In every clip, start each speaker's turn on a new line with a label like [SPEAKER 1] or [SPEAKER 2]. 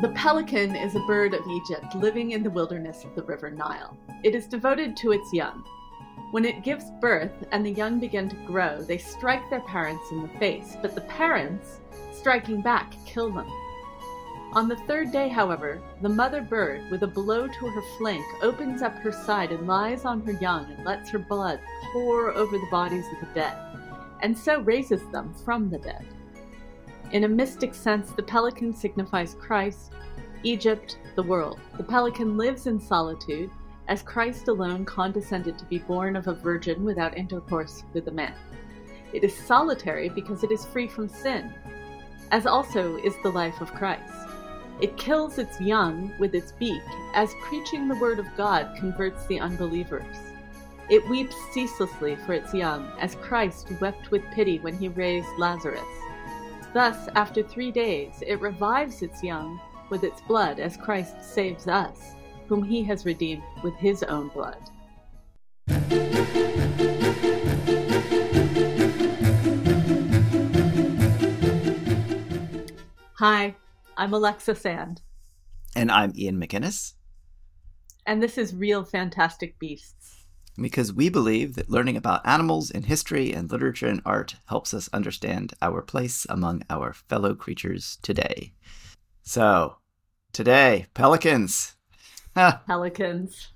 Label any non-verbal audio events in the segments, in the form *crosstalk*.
[SPEAKER 1] The pelican is a bird of Egypt living in the wilderness of the river Nile. It is devoted to its young. When it gives birth and the young begin to grow, they strike their parents in the face, but the parents, striking back, kill them. On the third day, however, the mother bird, with a blow to her flank, opens up her side and lies on her young and lets her blood pour over the bodies of the dead, and so raises them from the dead. In a mystic sense, the pelican signifies Christ, Egypt, the world. The pelican lives in solitude, as Christ alone condescended to be born of a virgin without intercourse with a man. It is solitary because it is free from sin, as also is the life of Christ. It kills its young with its beak, as preaching the word of God converts the unbelievers. It weeps ceaselessly for its young, as Christ wept with pity when he raised Lazarus. Thus, after three days, it revives its young with its blood, as Christ saves us, whom he has redeemed with his own blood. Hi, I'm Alexa Sand.
[SPEAKER 2] And I'm Ian MacInnes.
[SPEAKER 1] And this is Real Fantastic Beasts.
[SPEAKER 2] Because we believe that learning about animals in history and literature and art helps us understand our place among our fellow creatures today. So, today, pelicans. *laughs*
[SPEAKER 1] pelicans.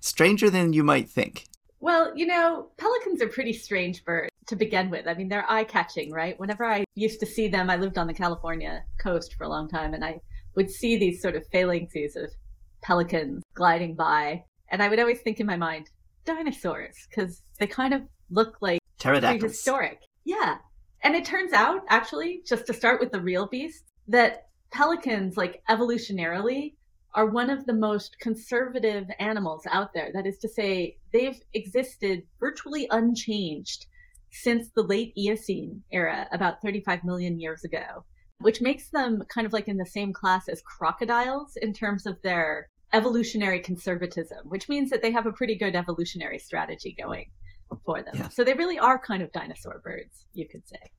[SPEAKER 2] Stranger than you might think.
[SPEAKER 1] Well, you know, pelicans are pretty strange birds to begin with. I mean, they're eye catching, right? Whenever I used to see them, I lived on the California coast for a long time and I would see these sort of phalanxes of pelicans gliding by. And I would always think in my mind, dinosaurs, because they kind of look like
[SPEAKER 2] pterodactyls.
[SPEAKER 1] Prehistoric. Yeah. And it turns out, actually, just to start with the real beasts, that pelicans, like evolutionarily, are one of the most conservative animals out there. That is to say, they've existed virtually unchanged since the late Eocene era, about 35 million years ago, which makes them kind of like in the same class as crocodiles in terms of their evolutionary conservatism, which means that they have a pretty good evolutionary strategy going for them. Yeah. So they really are kind of dinosaur birds, you could say.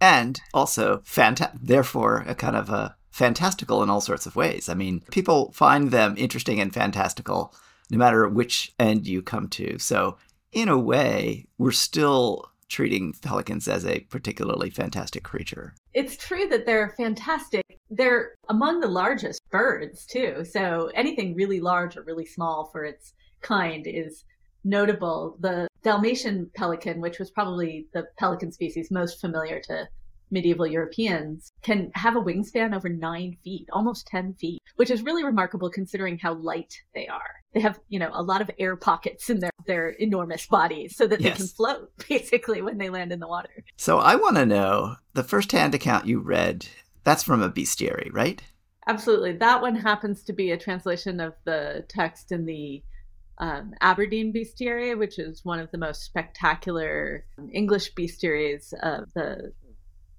[SPEAKER 2] And also, fanta- therefore, a kind of a fantastical in all sorts of ways. I mean, people find them interesting and fantastical no matter which end you come to. So, in a way, we're still treating pelicans as a particularly fantastic creature.
[SPEAKER 1] It's true that they're fantastic. They're among the largest birds, too. So anything really large or really small for its kind is notable. The Dalmatian pelican, which was probably the pelican species most familiar to medieval Europeans can have a wingspan over nine feet, almost 10 feet, which is really remarkable considering how light they are. They have, you know, a lot of air pockets in their, their enormous bodies so that yes. they can float *laughs* basically when they land in the water.
[SPEAKER 2] So I want to know the first-hand account you read, that's from a bestiary, right?
[SPEAKER 1] Absolutely. That one happens to be a translation of the text in the um, Aberdeen Bestiary, which is one of the most spectacular English bestiaries of the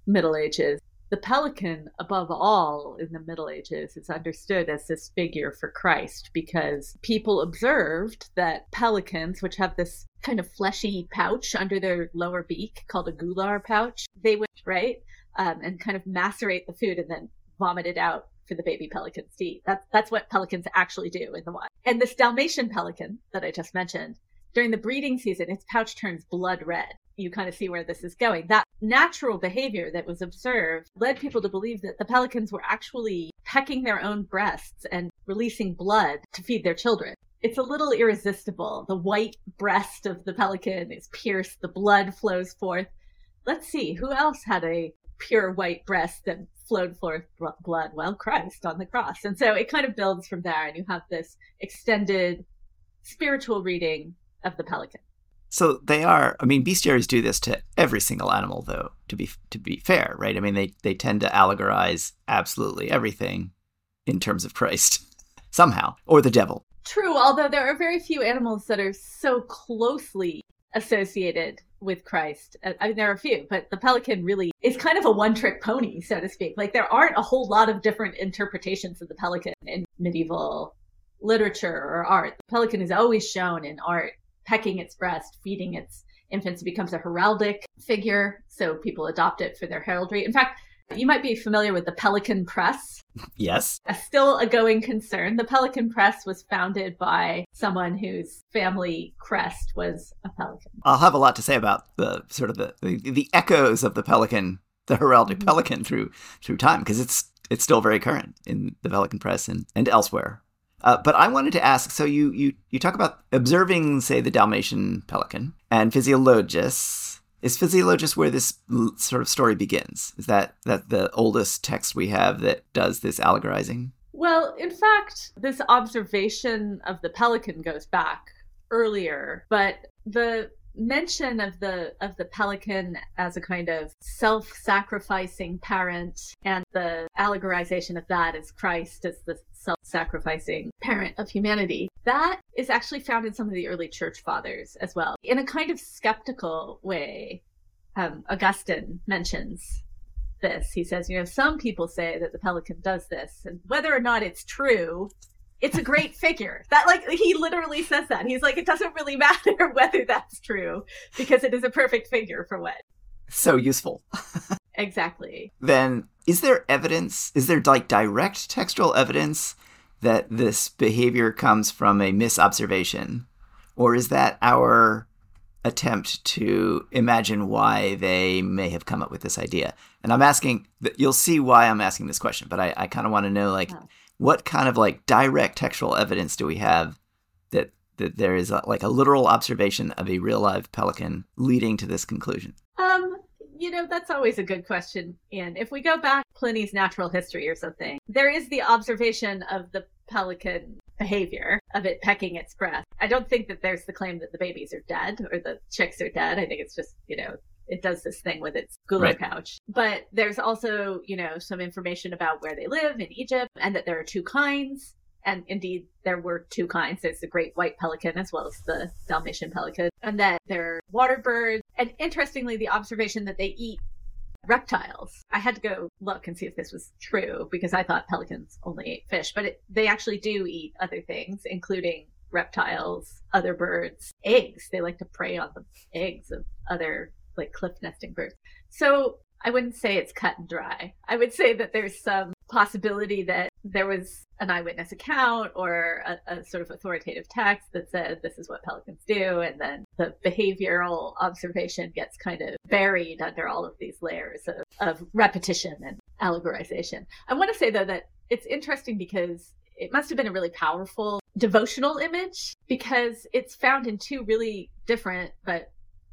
[SPEAKER 1] Middle Ages. The pelican, above all, in the Middle Ages, is understood as this figure for Christ because people observed that pelicans, which have this kind of fleshy pouch under their lower beak called a gular pouch, they would, right, um, and kind of macerate the food and then vomit it out for the baby pelicans to eat. That's, that's what pelicans actually do in the wild. And this Dalmatian pelican that I just mentioned, during the breeding season, its pouch turns blood red you kind of see where this is going. That natural behavior that was observed led people to believe that the pelicans were actually pecking their own breasts and releasing blood to feed their children. It's a little irresistible. The white breast of the pelican is pierced, the blood flows forth. Let's see, who else had a pure white breast that flowed forth blood? Well, Christ on the cross. And so it kind of builds from there, and you have this extended spiritual reading of the pelican.
[SPEAKER 2] So they are. I mean, bestiaries do this to every single animal, though. To be to be fair, right? I mean, they they tend to allegorize absolutely everything in terms of Christ *laughs* somehow, or the devil.
[SPEAKER 1] True, although there are very few animals that are so closely associated with Christ. Uh, I mean, there are a few, but the pelican really is kind of a one trick pony, so to speak. Like, there aren't a whole lot of different interpretations of the pelican in medieval literature or art. The pelican is always shown in art pecking its breast, feeding its infants. It becomes a heraldic figure, so people adopt it for their heraldry. In fact, You might be familiar with the Pelican Press.
[SPEAKER 2] Yes.
[SPEAKER 1] A still a going concern. The Pelican Press was founded by someone whose family crest was a pelican.
[SPEAKER 2] I'll have a lot to say about the sort of the, the, the echoes of the pelican, the heraldic mm-hmm. pelican through through time, because it's it's still very current in the Pelican Press and, and elsewhere. Uh, but I wanted to ask so you, you, you talk about observing, say, the Dalmatian pelican and Physiologus. Is Physiologus where this sort of story begins? Is that, that the oldest text we have that does this allegorizing?
[SPEAKER 1] Well, in fact, this observation of the pelican goes back earlier, but the mention of the of the pelican as a kind of self-sacrificing parent and the allegorization of that as Christ as the self-sacrificing parent of humanity that is actually found in some of the early church fathers as well in a kind of skeptical way. Um, augustine mentions this. He says you know some people say that the pelican does this and whether or not it's true it's a great figure. That like he literally says that. He's like, it doesn't really matter *laughs* whether that's true because it is a perfect figure for what.
[SPEAKER 2] So useful. *laughs*
[SPEAKER 1] exactly.
[SPEAKER 2] Then is there evidence? Is there like direct textual evidence that this behavior comes from a misobservation? Or is that our attempt to imagine why they may have come up with this idea? And I'm asking, you'll see why I'm asking this question, but I, I kind of want to know like, oh what kind of like direct textual evidence do we have that that there is a, like a literal observation of a real live pelican leading to this conclusion?
[SPEAKER 1] Um, you know, that's always a good question. And if we go back Pliny's natural history or something, there is the observation of the pelican behavior of it pecking its breast. I don't think that there's the claim that the babies are dead or the chicks are dead. I think it's just, you know, it does this thing with its gular right. pouch. But there's also, you know, some information about where they live in Egypt and that there are two kinds. And indeed, there were two kinds. There's the great white pelican as well as the Dalmatian pelican, and that they're water birds. And interestingly, the observation that they eat reptiles. I had to go look and see if this was true because I thought pelicans only ate fish, but it, they actually do eat other things, including reptiles, other birds, eggs. They like to prey on the eggs of other like cliff nesting birds. So I wouldn't say it's cut and dry. I would say that there's some possibility that there was an eyewitness account or a, a, sort of authoritative text that said this is what pelicans do, and then the behavioral observation gets kind of buried under all of these layers of, of repetition and allegorization. I want to say though that it's interesting because it must have been a really powerful devotional image because it's found in two really different but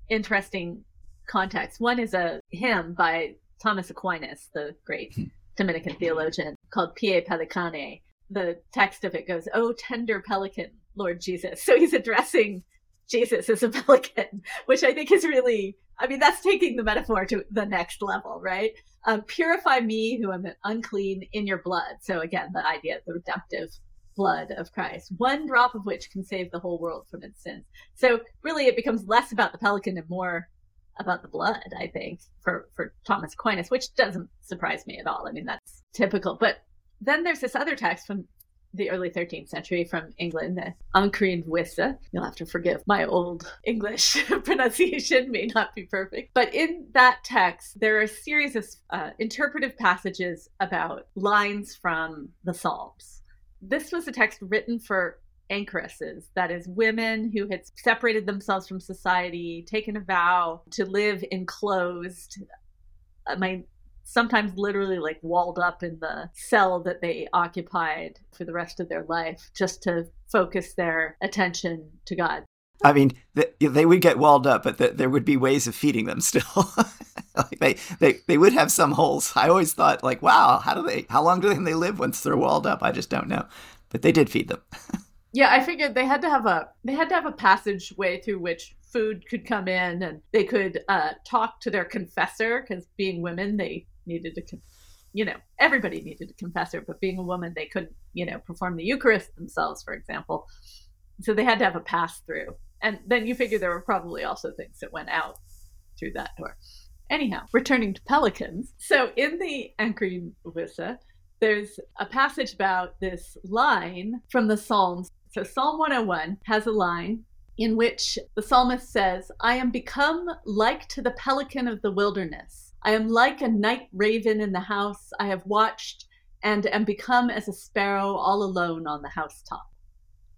[SPEAKER 1] interesting context. One is a hymn by Thomas Aquinas, the great hmm. Dominican theologian, called Pie Pellicane. The text of it goes, Oh, tender pelican, Lord Jesus. *laughs* So he's addressing Jesus as a pelican, *laughs* which I think is really, I mean, that's taking the metaphor to the next level, right? Um, purify me who am unclean in your blood. So again, the idea of the redemptive blood of Christ, one drop of which can save the whole world from its sins. So really it becomes less about the pelican and more about the blood, I think, for, for Thomas Aquinas, which doesn't surprise me at all. I mean, that's typical. But then there's this other text from the early 13th century from England, the Ancrene Wisse. You'll have to forgive my old English *laughs* pronunciation, may not be perfect. But in that text, there are a series of uh, interpretive passages about lines from the Psalms. This was a text written for anchoresses, that is, women who had separated themselves from society, taken a vow to live enclosed. Uh, mean, sometimes literally like walled up in the cell that they occupied for the rest of their life just to focus their attention to God.
[SPEAKER 2] I mean, they would get walled up, but there would be ways of feeding them still. *laughs* like they, they, they would have some holes. I always thought, like, wow, how do they, how long do they live once they're walled up? I just don't know. But they did feed them. *laughs*
[SPEAKER 1] Yeah, I figured they had to have a they had to have a passageway through which food could come in, and they could uh, talk to their confessor because being women, they needed to, con- you know, everybody needed a confessor, but being a woman, they couldn't, you know, perform the Eucharist themselves, for example. So they had to have a pass through, and then you figure there were probably also things that went out through that door. Anyhow, returning to pelicans. So in the Ancrene Wisse, there's a passage about this line from the Psalms so Psalm 101 has a line in which the psalmist says, I am become like to the pelican of the wilderness. I am like a night raven in the house. I have watched and am become as a sparrow all alone on the housetop.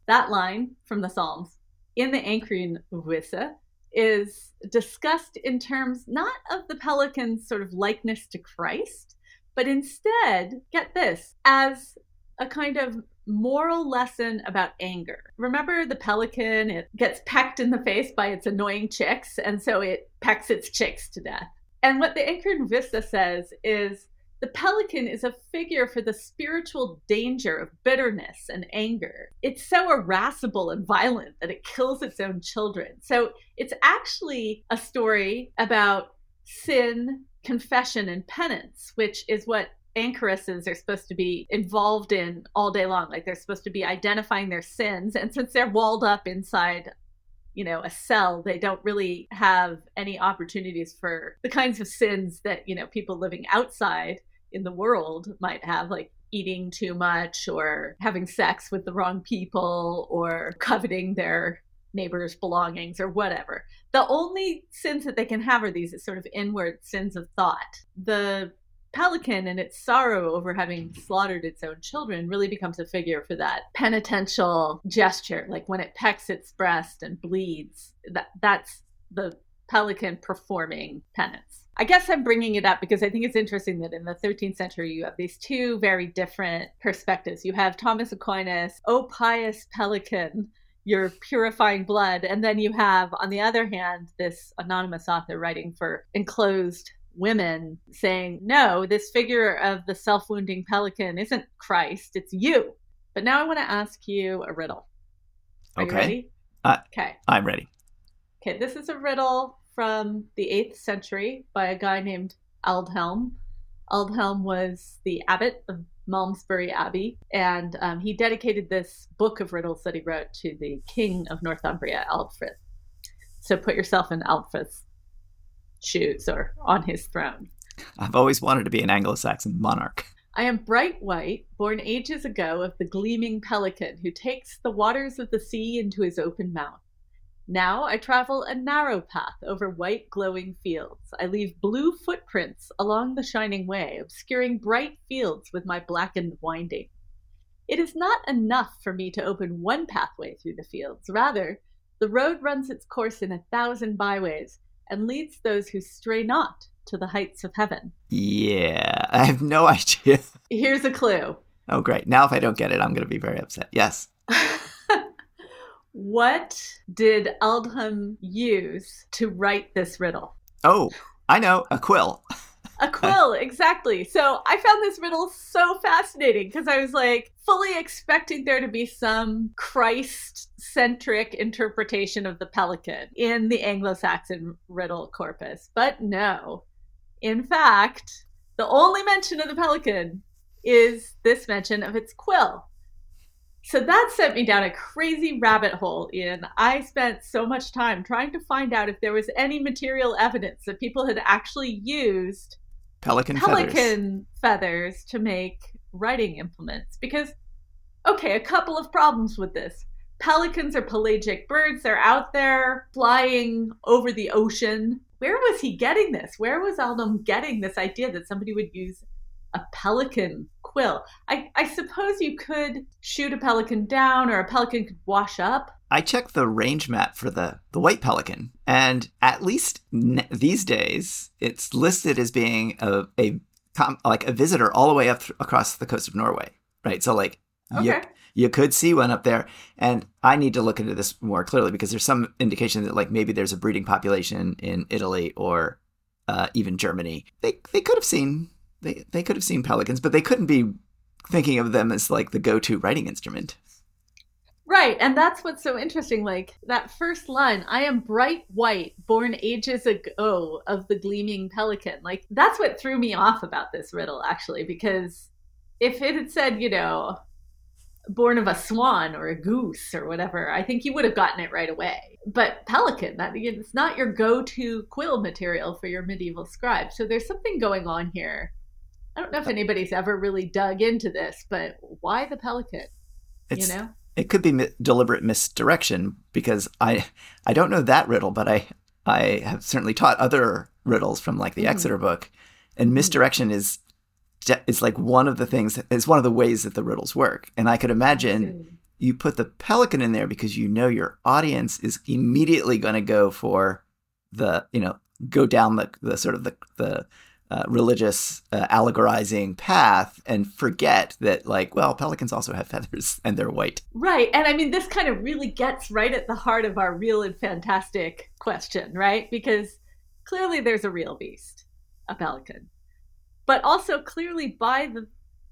[SPEAKER 1] That line from the Psalms in the Ancrene Wisse is discussed in terms not of the pelican's sort of likeness to Christ, but instead, get this, as a kind of moral lesson about anger. Remember the pelican, it gets pecked in the face by its annoying chicks, and so it pecks its chicks to death. And what the Ancrene Wisse says is the pelican is a figure for the spiritual danger of bitterness and anger. It's so irascible and violent that it kills its own children. So it's actually a story about sin, confession, and penance, which is what anchoresses are supposed to be involved in all day long. Like they're supposed to be identifying their sins. And since they're walled up inside, you know, a cell, they don't really have any opportunities for the kinds of sins that, you know, people living outside in the world might have, like eating too much or having sex with the wrong people or coveting their neighbor's belongings or whatever. The only sins that they can have are these sort of inward sins of thought. The pelican and its sorrow over having slaughtered its own children really becomes a figure for that penitential gesture. Like when it pecks its breast and bleeds that that's the pelican performing penance. I guess i'm bringing it up because i think it's interesting that in the 13th century you have these two very different perspectives. You have thomas aquinas o pious pelican you're purifying blood. And then you have on the other hand this anonymous author writing for enclosed women saying, no, this figure of the self wounding pelican isn't Christ, it's you. But now I want to ask you a riddle. Are
[SPEAKER 2] okay.
[SPEAKER 1] ready?
[SPEAKER 2] Uh,
[SPEAKER 1] okay.
[SPEAKER 2] I'm ready.
[SPEAKER 1] Okay, this is a riddle from the 8th century by a guy named Aldhelm. Aldhelm was the abbot of Malmesbury Abbey, and um, he dedicated this book of riddles that he wrote to the king of Northumbria, Aldfrith. So put yourself in Aldfrith's shoes or on his throne.
[SPEAKER 2] I've always wanted to be an Anglo Saxon monarch.
[SPEAKER 1] I am bright white, born ages ago of the gleaming pelican who takes the waters of the sea into his open mouth. Now I travel a narrow path over white glowing fields. I leave blue footprints along the shining way, obscuring bright fields with my blackened winding. It is not enough for me to open one pathway through the fields. Rather, the road runs its course in a thousand byways, and leads those who stray not to the heights of heaven.
[SPEAKER 2] Yeah, *laughs* I have no idea.
[SPEAKER 1] Here's a clue.
[SPEAKER 2] Oh, great. Now, if I don't get it, I'm going to be very upset. Yes. *laughs*
[SPEAKER 1] what did Aldhelm use to write this riddle?
[SPEAKER 2] Oh, I know, a quill. *laughs*
[SPEAKER 1] A quill, *laughs* exactly. So I found this riddle so fascinating because I was like fully expecting there to be some Christ centric interpretation of the pelican in the Anglo Saxon riddle corpus. But no. In fact, the only mention of the pelican is this mention of its quill. So that sent me down a crazy rabbit hole, Ian. I spent so much time trying to find out if there was any material evidence that people had actually used
[SPEAKER 2] pelican,
[SPEAKER 1] pelican feathers. feathers to make writing implements. Because, okay, a couple of problems with this. Pelicans are pelagic birds. They're out there flying over the ocean. Where was he getting this? Where was Aldhelm getting this idea that somebody would use a pelican quill? I, I suppose you could shoot a pelican down or a pelican could wash up.
[SPEAKER 2] I checked the range map for the, the white pelican, and at least these days, it's listed as being a, a like a visitor all the way up th- across the coast of Norway, right? So like okay. you, you could see one up there, and I need to look into this more clearly because there's some indication that like maybe there's a breeding population in Italy or uh, even Germany. They they could have seen they they could have seen pelicans, but they couldn't be thinking of them as like the go-to writing instrument.
[SPEAKER 1] Right, and that's what's so interesting. Like that first line, I am bright white, born ages ago of the gleaming pelican. Like that's what threw me off about this riddle, actually, because if it had said, you know, born of a swan or a goose or whatever, I think you would have gotten it right away. But pelican, that it's not your go-to quill material for your medieval scribe. So there's something going on here. I don't know if anybody's ever really dug into this, but why the pelican?
[SPEAKER 2] It's,
[SPEAKER 1] you know?
[SPEAKER 2] It could be mi- deliberate misdirection because I I don't know that riddle, but I I have certainly taught other riddles from like the mm-hmm. Exeter book, and misdirection is is like one of the things is one of the ways that the riddles work. And I could imagine you put the pelican in there because you know your audience is immediately going to go for the you know go down the the sort of the the uh, religious uh, allegorizing path and forget that like well pelicans also have feathers *laughs* and they're white.
[SPEAKER 1] Right and i mean this kind of really gets right at the heart of our real and fantastic question right? Because clearly there's a real beast a pelican. But also clearly by the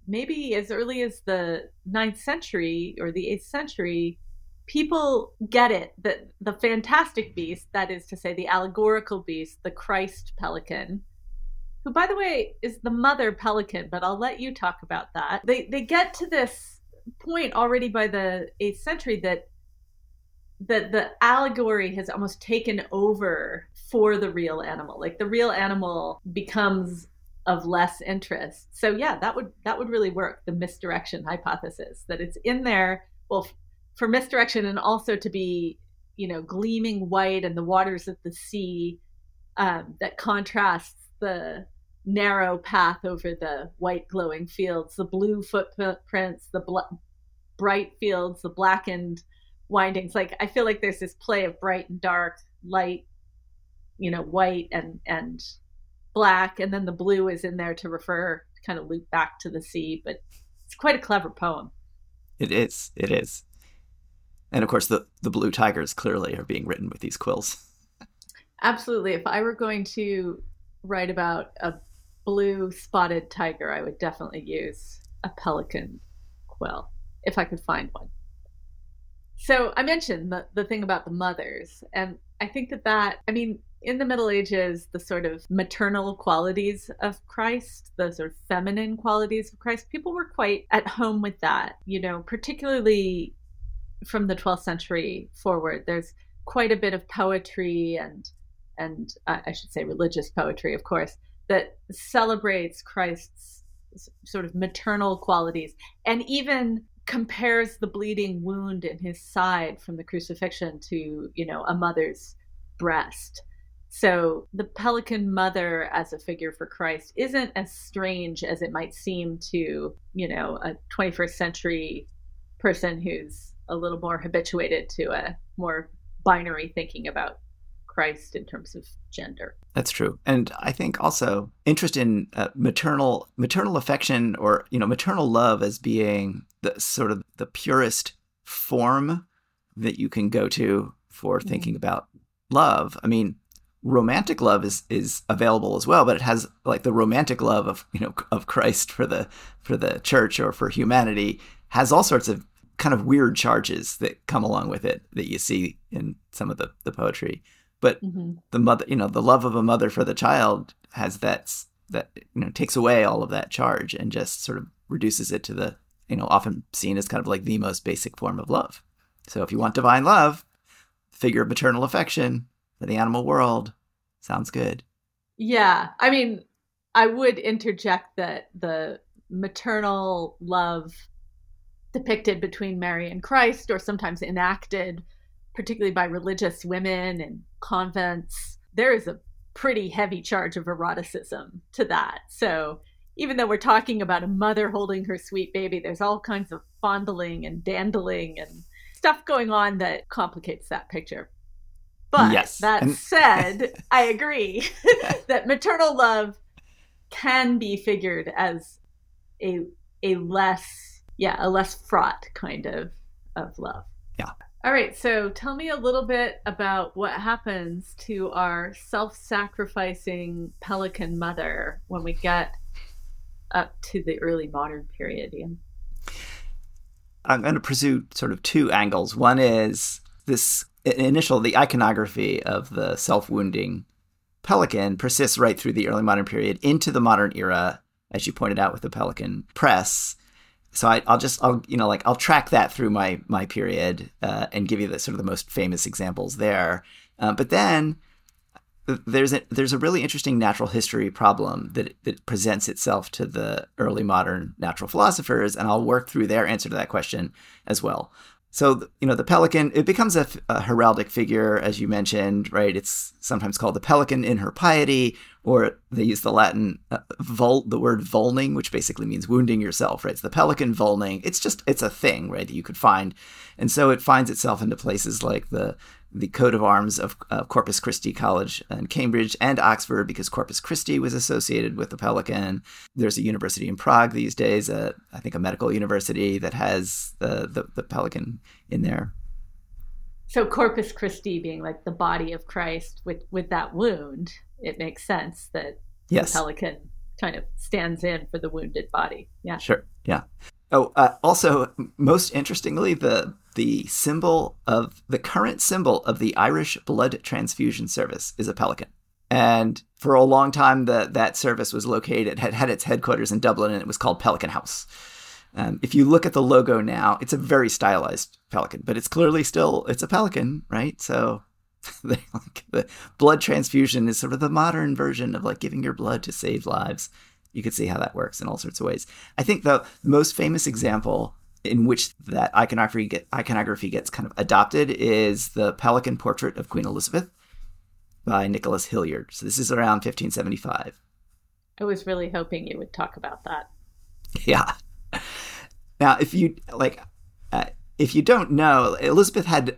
[SPEAKER 1] maybe as early as the ninth century or the eighth century people get it that the fantastic beast that is to say the allegorical beast the christ pelican who by the way is the mother pelican but i'll let you talk about that. They they get to this point already by the 8th century that that the allegory has almost taken over for the real animal. Like the real animal becomes of less interest. So yeah that would that would really work the misdirection hypothesis that it's in there well for misdirection and also to be you know gleaming white and the waters of the sea um, that contrasts the narrow path over the white glowing fields, the blue footprints, the bl- bright fields, the blackened windings. Like I feel like there's this play of bright and dark, light, you know, white and and black, and then the blue is in there to refer, kind of loop back to the sea. But it's quite a clever poem.
[SPEAKER 2] It is. It is. And of course, the the blue tigers clearly are being written with these quills. *laughs*
[SPEAKER 1] Absolutely. If I were going to write about a blue spotted tiger, I would definitely use a pelican quill if I could find one. So I mentioned the, the thing about the mothers, and I think that that, I mean, in the Middle Ages, the sort of maternal qualities of Christ, the sort of feminine qualities of Christ, people were quite at home with that, you know, particularly from the 12th century forward. There's quite a bit of poetry and and uh, I should say religious poetry, of course, that celebrates Christ's sort of maternal qualities and even compares the bleeding wound in his side from the crucifixion to, you know, a mother's breast. So the pelican mother as a figure for Christ isn't as strange as it might seem to, you know, a 21st century person who's a little more habituated to a more binary thinking about Christ in terms of gender.
[SPEAKER 2] That's true, and I think also interest in uh, maternal maternal affection or you know maternal love as being the sort of the purest form that you can go to for mm-hmm. thinking about love. I mean, romantic love is is available as well, but it has like the romantic love of you know of Christ for the for the church or for humanity has all sorts of kind of weird charges that come along with it that you see in some of the the poetry. But mm-hmm. the mother, you know, the love of a mother for the child has that that you know takes away all of that charge and just sort of reduces it to the you know often seen as kind of like the most basic form of love. So if you want divine love, figure of maternal affection for the animal world sounds good.
[SPEAKER 1] Yeah, I mean, I would interject that the maternal love depicted between Mary and Christ, or sometimes enacted particularly by religious women and convents, there is a pretty heavy charge of eroticism to that. So even though we're talking about a mother holding her sweet baby, there's all kinds of fondling and dandling and stuff going on that complicates that picture. But yes. that and- said, *laughs* I agree *laughs* that maternal love can be figured as a a less yeah, a less fraught kind of of love.
[SPEAKER 2] Yeah.
[SPEAKER 1] All right, so tell me a little bit about what happens to our self sacrificing pelican mother when we get up to the early modern period, Ian.
[SPEAKER 2] I'm going to pursue sort of two angles. One is this initial, the iconography of the self wounding pelican persists right through the early modern period into the modern era, as you pointed out with the pelican press so I, will just I'll you know like I'll track that through my my period uh, and give you the sort of the most famous examples there. Uh, but then there's a there's a really interesting natural history problem that that presents itself to the early modern natural philosophers, and I'll work through their answer to that question as well. So you know the pelican it becomes a, a, heraldic figure as you mentioned right? It's sometimes called the pelican in her piety or they use the latin uh, the word vulning which basically means wounding yourself right? It's the pelican vulning. It's just it's a thing right that you could find. And so it finds itself into places like the the coat of arms of uh, Corpus Christi College in Cambridge and Oxford because Corpus Christi was associated with the pelican. There's a university in Prague these days, uh, I think a medical university that has the, the, the pelican in there.
[SPEAKER 1] So Corpus Christi being like the body of Christ with with that wound, it makes sense that yes. the pelican kind of stands in for the wounded body. Yeah.
[SPEAKER 2] Sure. Yeah. Oh, uh, also, most interestingly, the the symbol of the current symbol of the Irish Blood Transfusion Service is a pelican. And for a long time, the, that service was located, had had its headquarters in Dublin, and it was called Pelican House. Um, if you look at the logo now, it's a very stylized pelican, but it's clearly still it's a pelican, right? So *laughs* like, the blood transfusion is sort of the modern version of like giving your blood to save lives. You could see how that works in all sorts of ways. I think the most famous example in which that iconography get, iconography gets kind of adopted is the Pelican portrait of Queen Elizabeth by Nicholas Hilliard. So this is around 1575.
[SPEAKER 1] I was really hoping you would talk about that.
[SPEAKER 2] Yeah. Now, if you like, uh, if you don't know, Elizabeth had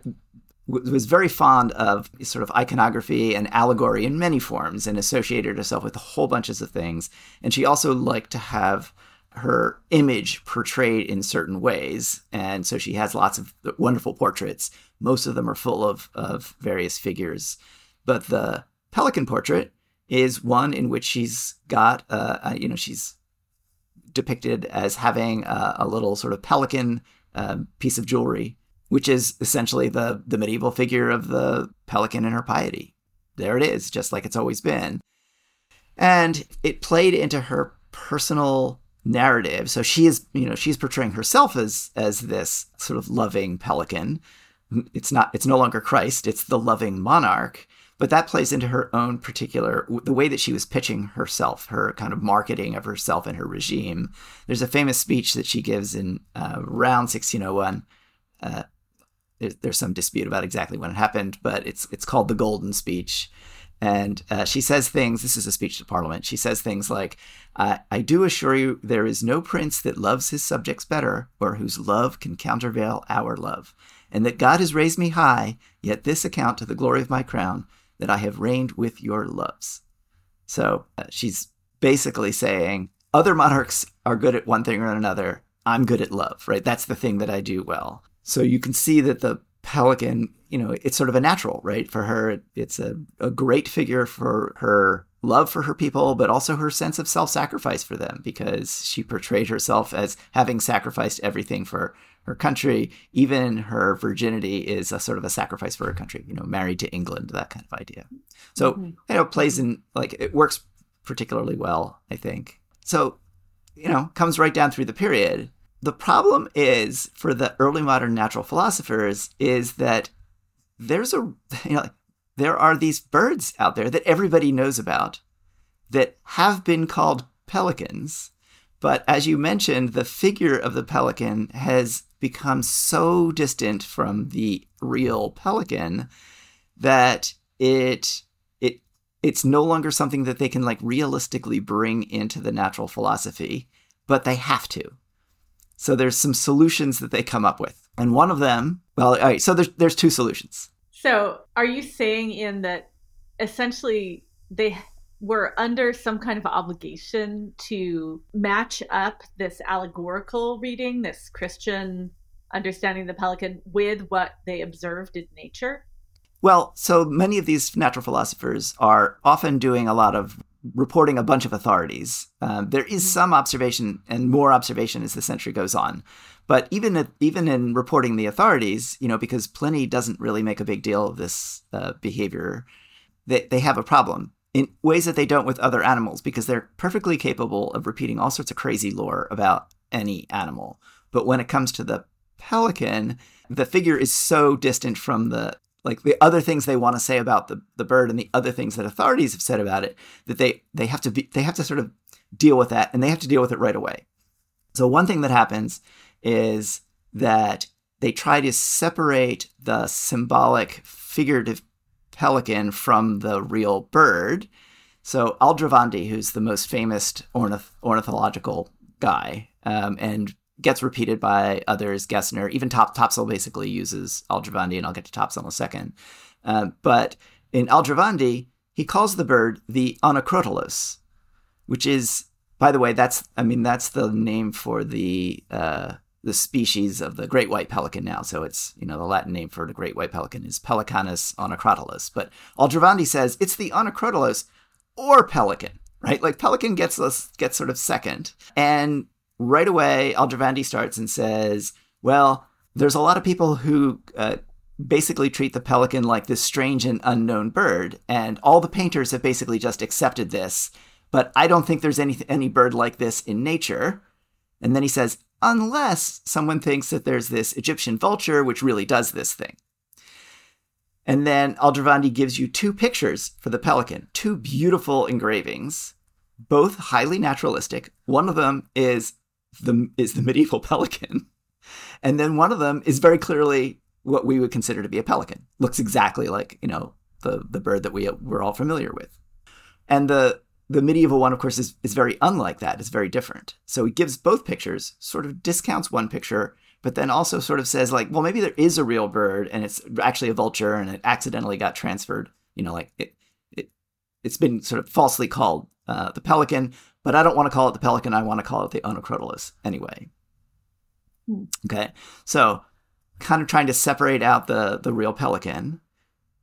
[SPEAKER 2] was very fond of sort of iconography and allegory in many forms, and associated herself with a whole bunches of things. And she also liked to have her image portrayed in certain ways. And so she has lots of wonderful portraits. Most of them are full of, of various figures. But the pelican portrait is one in which she's got, uh, uh, you know, she's depicted as having a, a little sort of pelican uh, piece of jewelry, which is essentially the, the medieval figure of the pelican in her piety. There it is, just like it's always been. And it played into her personal narrative. So she is, you know, she's portraying herself as as this sort of loving pelican. It's not it's no longer Christ, it's the loving monarch, but that plays into her own particular the way that she was pitching herself, her kind of marketing of herself and her regime. There's a famous speech that she gives in uh, around 1601. Uh, there's, there's some dispute about exactly when it happened, but it's it's called the Golden Speech and uh, she says things, this is a speech to Parliament. She says things like, I do assure you, there is no prince that loves his subjects better, or whose love can countervail our love. And that God has raised me high, yet this account to the glory of my crown, that I have reigned with your loves. So uh, she's basically saying, other monarchs are good at one thing or another. I'm good at love, right? That's the thing that I do well. So you can see that the Pelican, you know, it's sort of a natural, right? For her, it's a, a great figure for her love for her people, but also her sense of self sacrifice for them because she portrayed herself as having sacrificed everything for her country. Even her virginity is a sort of a sacrifice for her country, you know, married to England, that kind of idea. So, mm-hmm. you know, plays in, like, it works particularly well, I think. So, you know, comes right down through the period the problem is for the early modern natural philosophers is that there's a you know there are these birds out there that everybody knows about that have been called pelicans but as you mentioned the figure of the pelican has become so distant from the real pelican that it it it's no longer something that they can like realistically bring into the natural philosophy but they have to so there's some solutions that they come up with. And one of them, well, all right, so there's there's two solutions.
[SPEAKER 1] So are you saying in that essentially they were under some kind of obligation to match up this allegorical reading, this Christian understanding of the pelican with what they observed in nature?
[SPEAKER 2] Well, so many of these natural philosophers are often doing a lot of reporting a bunch of authorities. Um, there is mm-hmm. some observation and more observation as the century goes on. But even even in reporting the authorities, you know, because Pliny doesn't really make a big deal of this uh, behavior, they, they have a problem in ways that they don't with other animals because they're perfectly capable of repeating all sorts of crazy lore about any animal. But when it comes to the pelican, the figure is so distant from the like the other things they want to say about the, the bird and the other things that authorities have said about it that they they have to be they have to sort of deal with that and they have to deal with it right away so one thing that happens is that they try to separate the symbolic figurative pelican from the real bird. So Aldrovandi, who's the most famous ornith- ornithological guy, um, and gets repeated by others, Gesner, even Top Topsell basically uses Aldrovandi, and I'll get to Topsell in a second. Um, but in Aldrovandi, he calls the bird the Onocrotalus, which is, by the way, that's I mean that's the name for the uh, the species of the great white pelican now. So it's you know the Latin name for the great white pelican is Pelecanus onocrotalus. But Aldrovandi says it's the onocrotalus or pelican, right? Like pelican gets gets sort of second, and right away Aldrovandi starts and says, well, there's a lot of people who uh, basically treat the pelican like this strange and unknown bird, and all the painters have basically just accepted this. But I don't think there's any any bird like this in nature. And then he says, unless someone thinks that there's this Egyptian vulture which really does this thing. And then Aldrovandi gives you two pictures for the pelican, two beautiful engravings, both highly naturalistic. One of them is the is the medieval *laughs* pelican, and then one of them is very clearly what we would consider to be a pelican. Looks exactly like, you know, the, the bird that we, we're all familiar with. And the, the medieval one, of course, is, is very unlike that. It's very different. So he gives both pictures, sort of discounts one picture, but then also sort of says, like, well, maybe there is a real bird and it's actually a vulture and it accidentally got transferred. You know, like it, it, it's been sort of falsely called uh, the pelican, but I don't want to call it the pelican. I want to call it the onocrotalus anyway. Hmm. Okay. So kind of trying to separate out the the real pelican.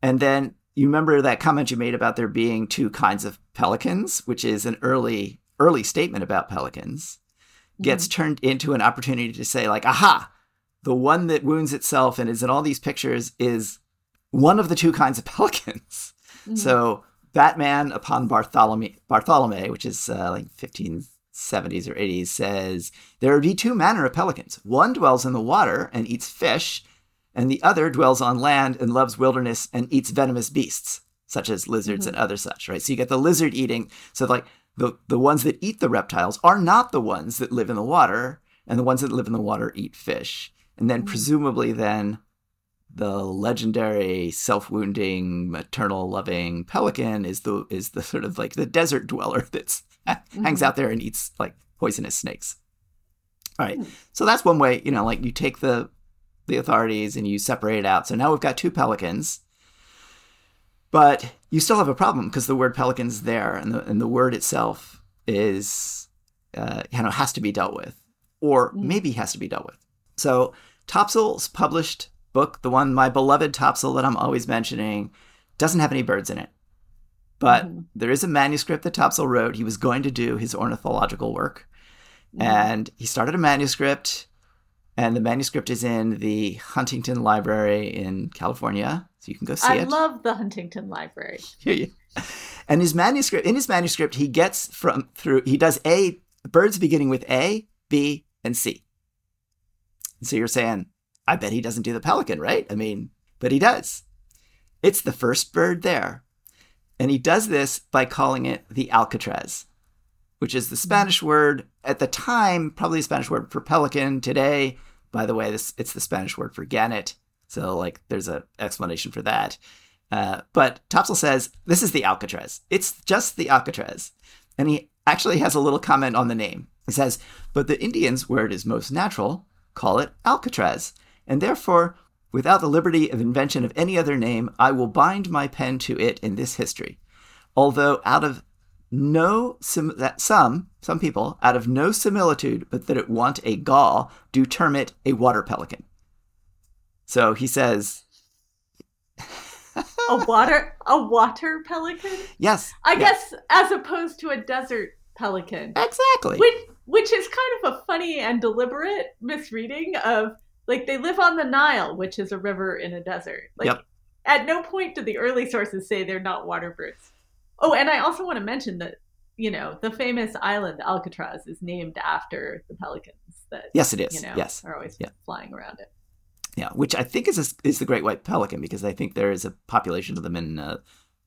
[SPEAKER 2] And then you remember that comment you made about there being two kinds of pelicans, which is an early early statement about pelicans, gets mm-hmm. turned into an opportunity to say like, aha, the one that wounds itself and is in all these pictures is one of the two kinds of *laughs* pelicans. Mm-hmm. So Batman upon Bartholomew, Bartholomew, which is uh, like 1570s or 80s says there be two manner of pelicans. One dwells in the water and eats fish, and the other dwells on land and loves wilderness and eats venomous beasts, such as lizards mm-hmm. and other such, right? So you get the lizard eating. So like the, the ones that eat the reptiles are not the ones that live in the water, and the ones that live in the water eat fish. And then mm-hmm. presumably then the legendary self-wounding maternal loving pelican is the is the sort of like the desert dweller *laughs* that's mm-hmm. hangs out there and eats like poisonous snakes. All right. Mm. So that's one way, you know, like you take the the authorities and you separate it out. So now we've got two pelicans. But you still have a problem because the word pelican's there and the and the word itself is uh, you know has to be dealt with or mm. maybe has to be dealt with. So Topsell's published book, the one my beloved Topsell that I'm always mentioning, doesn't have any birds in it. But mm-hmm. there is a manuscript that Topsell wrote. He was going to do his ornithological work. Mm-hmm. And he started a manuscript, and the manuscript is in the Huntington Library in California. So you can go see
[SPEAKER 1] I
[SPEAKER 2] it.
[SPEAKER 1] I love the Huntington Library. *laughs*
[SPEAKER 2] and his manuscript, in his manuscript, he gets from through, he does A, birds beginning with A, B, and C. So you're saying, I bet he doesn't do the pelican, right? I mean, but he does. It's the first bird there. And he does this by calling it the Alcatraz, which is the hmm. Spanish word at the time, probably the Spanish word for pelican. Today, by the way, this it's the Spanish word for gannet. So like there's an explanation for that. Uh, but Topsell says this is the Alcatraz. It's just the Alcatraz. And he actually has a little comment on the name. He says, but the Indians, where it is most natural, call it Alcatraz. And therefore, Without the liberty of invention of any other name, I will bind my pen to it in this history. Although out of no sim- that some some people out of no similitude, but that it want a gall, do term it a water pelican. So he says,
[SPEAKER 1] a *laughs* water a water pelican.
[SPEAKER 2] Yes,
[SPEAKER 1] I yes. guess as opposed to a desert pelican.
[SPEAKER 2] Exactly.
[SPEAKER 1] Which which is kind of a funny and deliberate misreading of like they live on the Nile, which is a river in a desert. Like yep. at no point do the early sources say they're not water birds. Oh, and I also want to mention that you know the famous island Alcatraz is named after the pelicans that
[SPEAKER 2] yes it is
[SPEAKER 1] you know
[SPEAKER 2] yes
[SPEAKER 1] are always yeah. flying around it.
[SPEAKER 2] Yeah, which I think is a, is the great white pelican because I think there is a population of them in uh,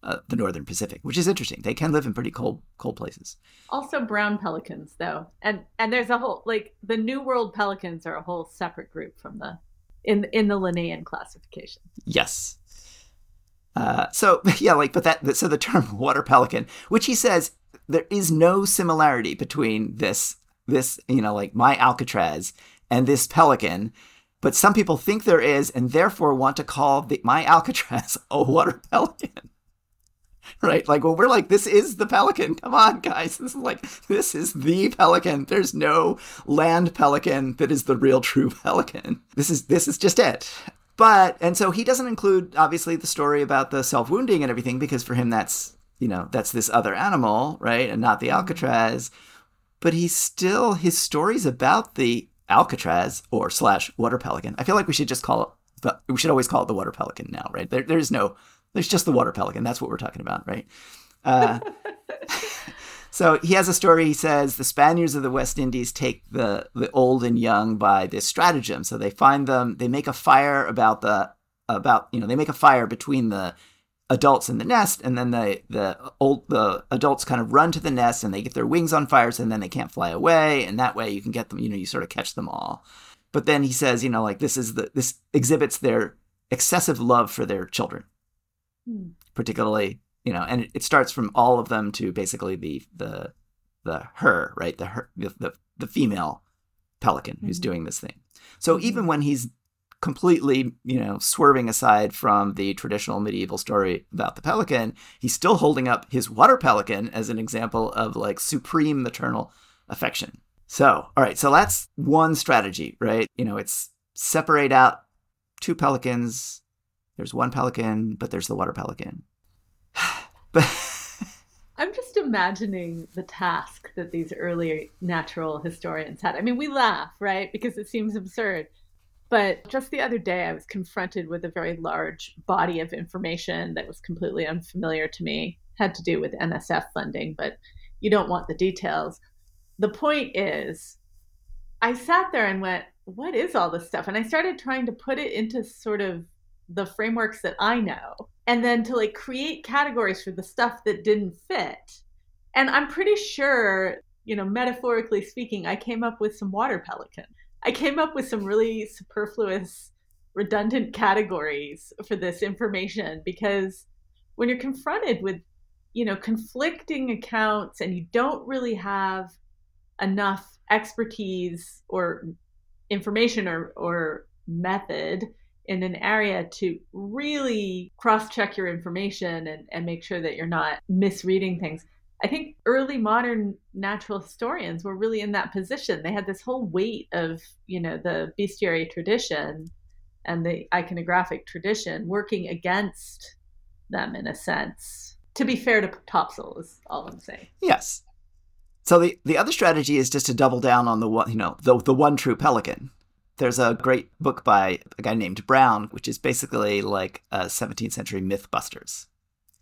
[SPEAKER 2] uh, the northern Pacific, which is interesting. They can live in pretty cold cold places.
[SPEAKER 1] Also, brown pelicans, though, and and there's a whole like the New World pelicans are a whole separate group from the in in the Linnaean classification.
[SPEAKER 2] Yes. Uh, so *laughs* yeah, like, but that so the term *laughs* water pelican, which he says there is no similarity between this this you know like my Alcatraz and this pelican, but some people think there is, and therefore want to call the, my Alcatraz *laughs* a water pelican. right? Like, well, we're like, this is the pelican. Come on, guys. This is like, this is the pelican. There's no land pelican that is the real true pelican. This is this is just it. But and so he doesn't include obviously the story about the self wounding and everything because for him that's you know that's this other animal, right, and not the Alcatraz. But he's still his stories about the Alcatraz or slash water pelican. I feel like we should just call it. But we should always call it the water pelican now, right? There, there's no there's just the water pelican. That's what we're talking about, right? Uh, *laughs* so he has a story. He says the Spaniards of the West Indies take the the old and young by this stratagem. So they find them. They make a fire about the about you know they make a fire between the adults in the nest, and then the the old the adults kind of run to the nest and they get their wings on fire, and then they can't fly away, and that way you can get them. You know, you sort of catch them all. But then he says, you know, like this is the this exhibits their excessive love for their children Hmm. particularly you know and it starts from all of them to basically the the the her right the her the the, the female pelican mm-hmm. who's doing this thing so mm-hmm. even when he's completely you know swerving aside from the traditional medieval story about the pelican he's still holding up his water pelican as an example of like supreme maternal affection so all right so that's one strategy right you know it's separate out two pelicans there's one pelican, but there's the water pelican.
[SPEAKER 1] But I'm just imagining the task that these early natural historians had. I mean, we laugh, right? Because it seems absurd. But just the other day, I was confronted with a very large body of information that was completely unfamiliar to me. Had to do with NSF funding, but you don't want the details. The point is, I sat there and went, What is all this stuff? And I started trying to put it into sort of the frameworks that I know and then to like create categories for the stuff that didn't fit. And I'm pretty sure, you know, metaphorically speaking, I came up with some water pelican. I came up with some really superfluous, redundant categories for this information because when you're confronted with, you know, conflicting accounts and you don't really have enough expertise or information or, or method in an area to really cross check your information and, and make sure that you're not misreading things. I think early modern natural historians were really in that position. They had this whole weight of, you know, the bestiary tradition and the iconographic tradition working against them in a sense. To be fair to Topsell is all I'm saying.
[SPEAKER 2] Yes. So the, the other strategy is just to double down on the one, you know, the, the one true pelican there's a great book by a guy named Browne, which is basically like a 17th century Mythbusters.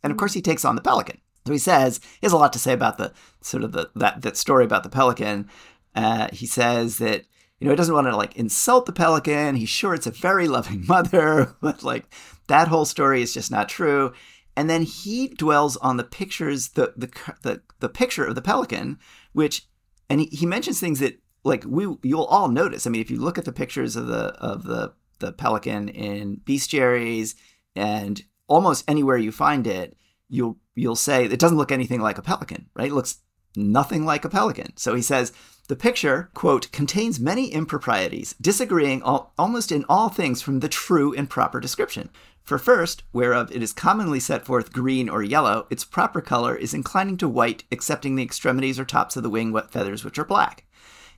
[SPEAKER 2] And of course, he takes on the pelican. So he says he has a lot to say about the sort of the that that story about the pelican. Uh, he says that you know he doesn't want to like insult the pelican. He's sure it's a very loving *laughs* mother, but like that whole story is just not true. And then he dwells on the pictures, the the the, the picture of the pelican, which and he, he mentions things that like we you'll all notice. I mean, if you look at the pictures of the of the the pelican in bestiaries and almost anywhere you find it, you'll you'll say it doesn't look anything like a pelican, right? It looks nothing like a pelican. So he says the picture, quote, contains many improprieties, disagreeing almost in all things from the true and proper description. For first, whereof it is commonly set forth green or yellow, its proper color is inclining to white, excepting the extremities or tops of the wing feathers, which are black.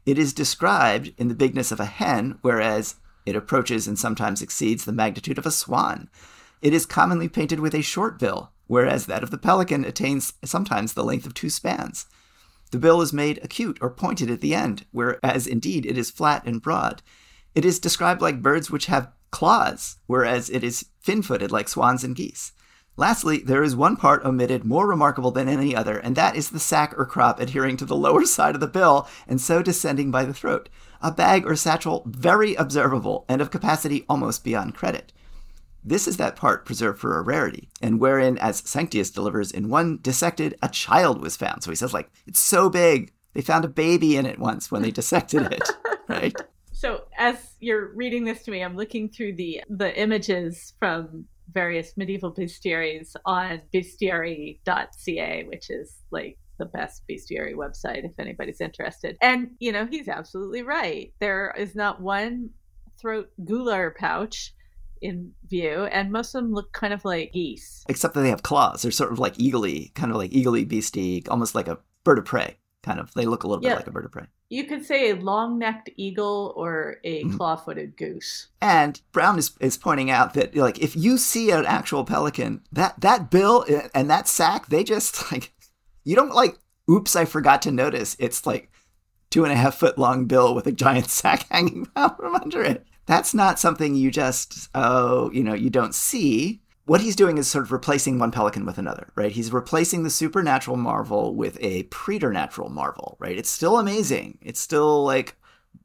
[SPEAKER 2] It is described in the bigness of a hen, whereas it approaches and sometimes exceeds the magnitude of a swan. It is commonly painted with a short bill, whereas that of the pelican attains sometimes the length of two spans. The bill is made acute or pointed at the end, whereas indeed it is flat and broad. It is described like birds which have claws, whereas it is fin footed like swans and geese. Lastly, there is one part omitted more remarkable than any other, and that is the sac or crop adhering to the lower *laughs* side of the bill and so descending by the throat. A bag or satchel very observable and of capacity almost beyond credit. This is that part preserved for a rarity, and wherein, as Sanctius delivers in one dissected, a child was found. So he says, like, it's so big, they found a baby in it once when they dissected it, *laughs* right?
[SPEAKER 1] So as you're reading this to me, I'm looking through the the images from various medieval bestiaries on bestiary.ca, which is like the best bestiary website if anybody's interested. And, you know, he's absolutely right. There is not one throat gular pouch in view, and most of them look kind of like geese.
[SPEAKER 2] Except that they have claws. They're sort of like eagly, kind of like eagly beastie, almost like a bird of prey. Kind of, they look a little yeah. bit like a bird of prey.
[SPEAKER 1] You could say a long necked eagle or a mm-hmm. claw footed goose.
[SPEAKER 2] And Browne is, is pointing out that like if you see an actual pelican, that that bill and that sack, they just *laughs* like you don't like, oops, I forgot to notice. It's like two and a half foot long bill with a giant *laughs* sack hanging out from under it. That's not something you just, oh, you know, you don't see. What he's doing is sort of replacing one pelican with another, right? He's replacing the supernatural marvel with a preternatural marvel, right? It's still amazing. It's still like,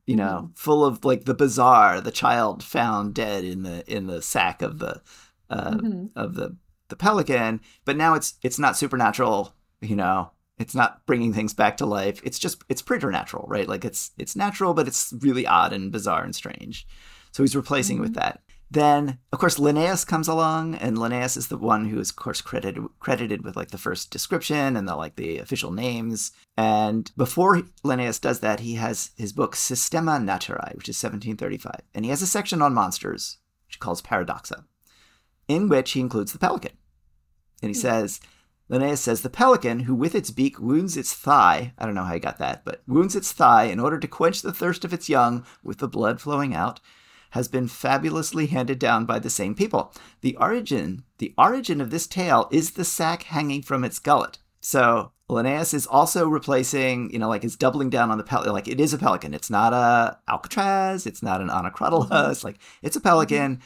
[SPEAKER 2] you know, mm-hmm. full of like the bizarre, the child found dead in the in the sack of the uh, mm-hmm. of the the pelican, but now it's it's not supernatural you know it's not bringing things back to life it's just it's preternatural right like it's it's natural but it's really odd and bizarre and strange so he's replacing mm-hmm. with that then of course linnaeus comes along and linnaeus is the one who is of course credited credited with like the first description and the like the official names. And before linnaeus does that he has his book systema naturae which is 1735 and he has a section on monsters which he calls paradoxa in which he includes the pelican. And he mm-hmm. says Linnaeus says the pelican, who with its beak wounds its thigh, I don't know how he got that, but wounds its thigh in order to quench the thirst of its young with the blood flowing out, has been fabulously handed down by the same people. The origin, the origin of this tale is the sack hanging from its gullet. So Linnaeus is also replacing, you know, like is doubling down on the pelican. Like it is a pelican. It's not a Alcatraz. It's not an Onocrotalus. Mm-hmm. Like it's a pelican. Mm-hmm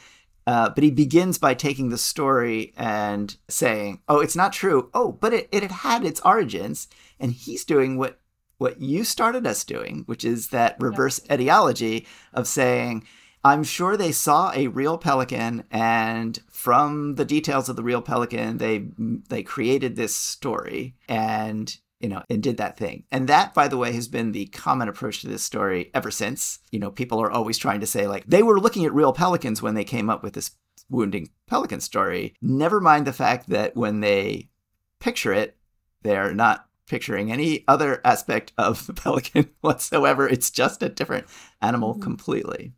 [SPEAKER 2] uh, but he begins by taking the story and saying, "Oh, it's not true. Oh, but it, it had its origins." And he's doing what what you started us doing, which is that reverse etiology of saying, "I'm sure they saw a real pelican, and from the details of the real pelican, they they created this story, and you know, and did that thing. And that, by the way, has been the common approach to this story ever since. You know, people are always trying to say, like, they were looking at real pelicans when they came up with this wounding pelican story. Never mind the fact that when they picture it, they're not picturing any other aspect of the *laughs* pelican whatsoever. It's just a different animal mm-hmm. completely.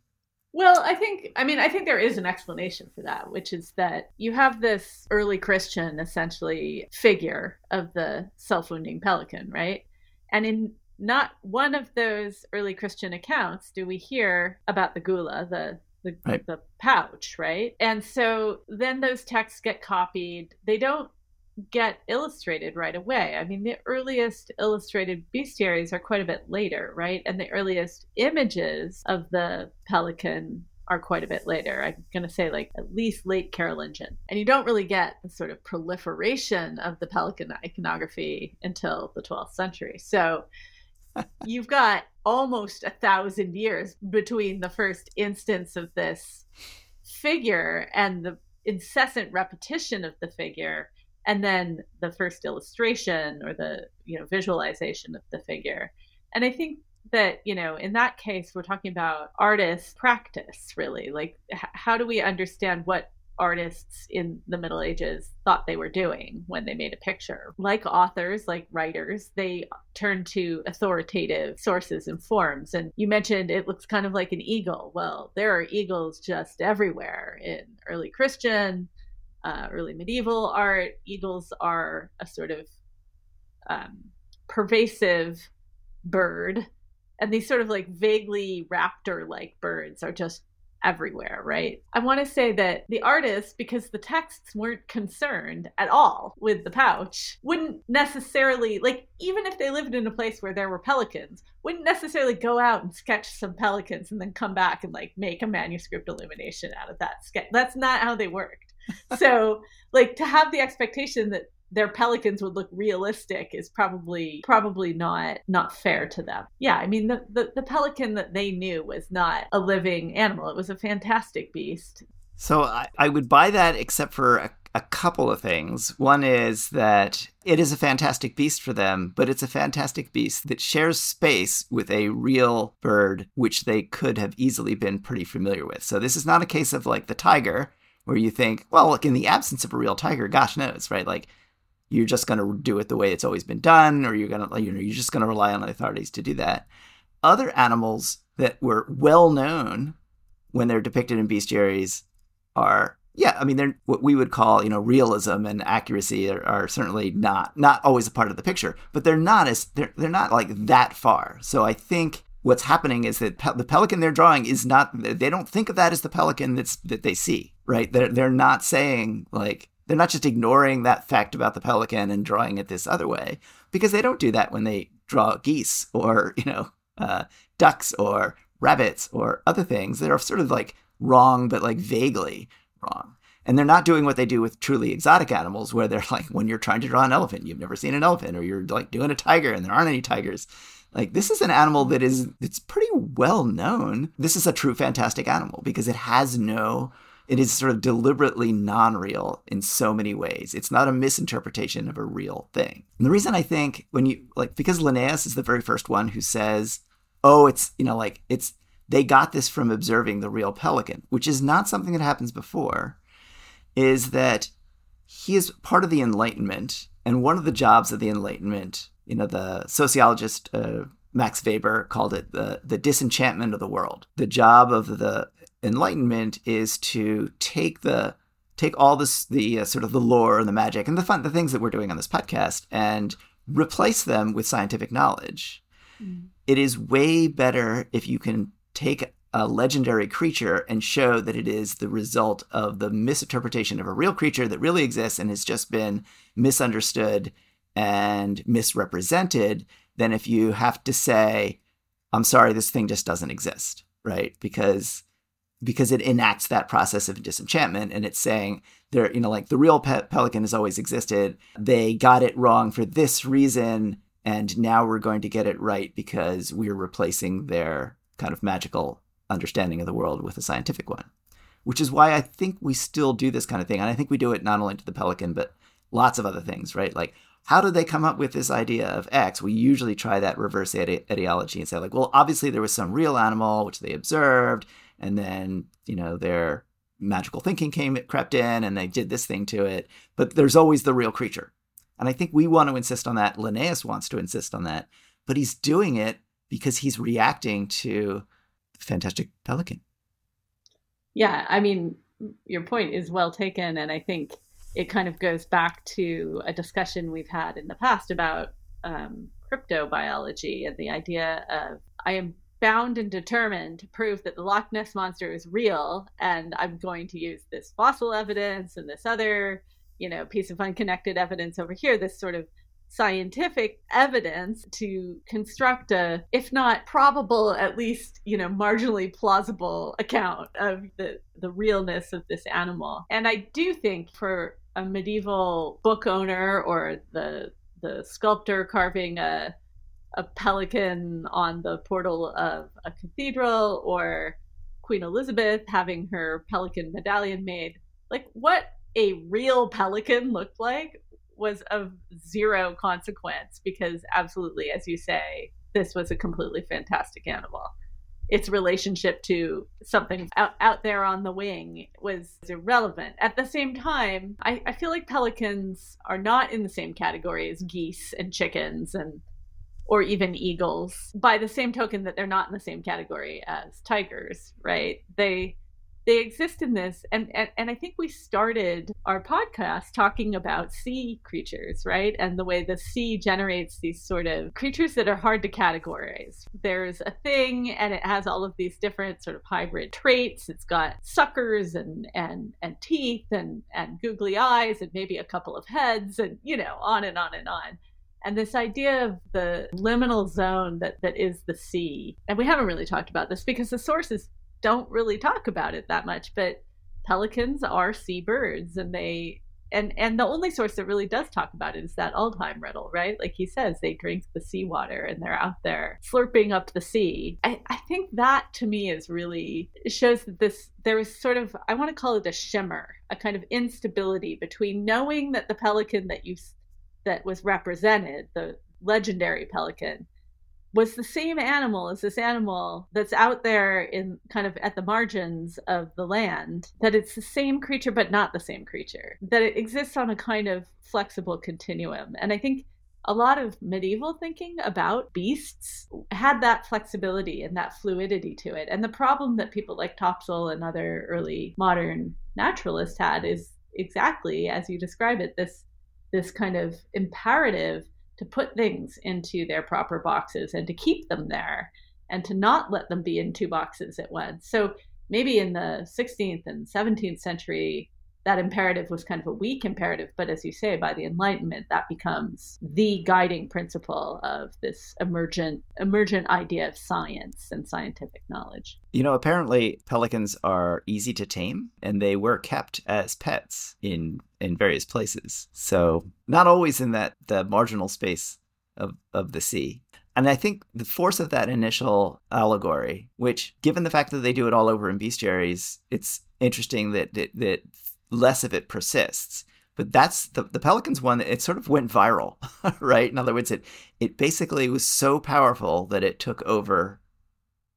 [SPEAKER 1] Well, I think, I mean, I think there is an explanation for that, which is that you have this early Christian, essentially, figure of the self wounding pelican, right? And in not one of those early Christian accounts do we hear about the gula, the the, right. the pouch, right? And so then those texts get copied. They don't get illustrated right away. I mean, the earliest illustrated bestiaries are quite a bit later, right? And the earliest images of the pelican are quite a bit later. I'm going to say like at least late Carolingian. And you don't really get the sort of proliferation of the pelican iconography until the 12th century. So *laughs* you've got almost a thousand years between the first instance of this figure and the incessant repetition of the figure and then the first illustration or the you know visualization of the figure. And i think that you know in that case we're talking about artists practice really. Like h- how do we understand what artists in the middle ages thought they were doing when they made a picture? Like authors like writers they turn to authoritative sources and forms. And you mentioned it looks kind of like an eagle. Well there are eagles just everywhere in early christian uh, early medieval art, eagles are a sort of um, pervasive bird. And these sort of like vaguely raptor like birds are just everywhere, right? I want to say that the artists, because the texts weren't concerned at all with the pouch, wouldn't necessarily, like, even if they lived in a place where there were pelicans, wouldn't necessarily go out and sketch some pelicans and then come back and, like, make a manuscript illumination out of that sketch. That's not how they worked *laughs* so like to have the expectation that their pelicans would look realistic is probably probably not not fair to them. Yeah, I mean the, the, the pelican that they knew was not a living animal. It was a fantastic beast.
[SPEAKER 2] So I, I would buy that except for a, a couple of things. One is that it is a fantastic beast for them, but it's a fantastic beast that shares space with a real bird, which they could have easily been pretty familiar with. So this is not a case of like the tiger, where you think, well, look, in the absence of a real tiger, gosh knows, right? Like you're just going to do it the way it's always been done, or you're going to, you know, you're just going to rely on the authorities to do that. Other animals that were well known when they're depicted in bestiaries are yeah, I mean, they're what we would call, you know, realism and accuracy are, are, certainly not not always a part of the picture, but they're not as they're they're not like that far. So I think what's happening is that pe- the pelican they're drawing is not they don't think of that as the pelican that's that they see, right? They're they're not saying like they're not just ignoring that fact about the pelican and drawing it this other way because they don't do that when they draw geese or *laughs* you know uh, ducks or rabbits or other things that are sort of like wrong but like vaguely wrong. And they're not doing what they do with truly exotic animals, where they're *laughs* like, when you're trying to draw an elephant, you've never seen an elephant, or you're like doing a tiger and there aren't any tigers. Like this is an animal that is it's pretty well known. This is a true fantastic animal because it has no it is sort of deliberately non-real in so many ways. It's not a misinterpretation of a real thing. And the reason I think when you like because Linnaeus is the very first one who says, "Oh, it's, you know, like it's they got this from observing the real pelican, which is not something that happens before, is that he is part of the Enlightenment. And one of the jobs of the Enlightenment, you know, the sociologist uh, Max Weber called it the, the disenchantment of the world. The job of the Enlightenment is to take the take all this the uh, sort of the lore and the magic and the fun the things that we're doing on this podcast and replace them with scientific knowledge. Mm. It is way better if you can take a legendary creature and show that it is the result of the misinterpretation of a real creature that really exists and has just been misunderstood and misrepresented than if you have to say, I'm sorry, this thing just doesn't exist, right? Because because it enacts that process of disenchantment and it's saying there you know like the real pe- pelican has always existed they got it wrong for this reason and now we're going to get it right because we're replacing their kind of magical understanding of the world with a scientific one, which is why I think we still do this kind of thing. And I think we do it not only to the pelican, but lots of other things, right? Like, how did they come up with this idea of X? We usually try that reverse etiology and say, like, well, obviously there was some real animal which they observed, and then, you know, their magical thinking came, it crept in, and they did this thing to it. But there's always the real creature. And I think we want to insist on that. Linnaeus wants to insist on that. But he's doing it because he's reacting to the Fantastic Pelican.
[SPEAKER 1] Yeah, I mean, your point is well taken. And I think it kind of goes back to a discussion we've had in the past about um, cryptobiology and the idea of I am bound and determined to prove that the Loch Ness monster is real, and I'm going to use this fossil evidence and this other, you know, piece of unconnected evidence over here, this sort of scientific evidence to construct a if not probable at least you know marginally plausible account of the the realness of this animal. And i do think for a medieval book owner or the the sculptor carving a a pelican on the portal of a cathedral or Queen Elizabeth having her pelican medallion made. Like what a real pelican looked like was of zero consequence because absolutely as you say this was a completely fantastic animal its relationship to something out, out there on the wing was irrelevant. At the same time, I, I feel like pelicans are not in the same category as geese and chickens and or even eagles. By the same token that they're not in the same category as tigers, right? They they exist in this. And, and and i think we started our podcast talking about sea creatures right? And the way the sea generates these sort of creatures that are hard to categorize. There's a thing and it has all of these different sort of hybrid traits. It's got suckers and and and teeth and and googly eyes and maybe a couple of heads and you know on and on and on. And this idea of the liminal zone that, that is the sea. And we haven't really talked about this because the source is don't really talk about it that much, but pelicans are seabirds and they and and the only source that really does talk about it is that Aldhelm riddle, right? Like he says, they drink the seawater and they're out there slurping up the sea. I, I think that to me is really shows that this there is sort of I want to call it a shimmer, a kind of instability between knowing that the pelican that you that was represented, the legendary pelican, was the same animal as this animal that's out there in kind of at the margins of the land, that it's the same creature but not the same creature, that it exists on a kind of flexible continuum. And I think a lot of medieval thinking about beasts had that flexibility and that fluidity to it. And the problem that people like Topsell and other early modern naturalists had is exactly as you describe it this this kind of imperative to put things into their proper boxes and to keep them there and to not let them be in two boxes at once. So maybe in the 16th and 17th century, that imperative was kind of a weak imperative. But as you say, by the Enlightenment, that becomes the guiding principle of this emergent emergent idea of science and scientific knowledge.
[SPEAKER 2] You know, apparently pelicans are easy to tame, and they were kept as pets in in various places. So not always in that the marginal space of of the sea. And I think the force of that initial allegory, which, given the fact that they do it all over in bestiaries, it's interesting that that, that less of it persists. But that's the, the Pelicans one, it sort of went viral, *laughs* right? In other words, it, it basically was so powerful that it took over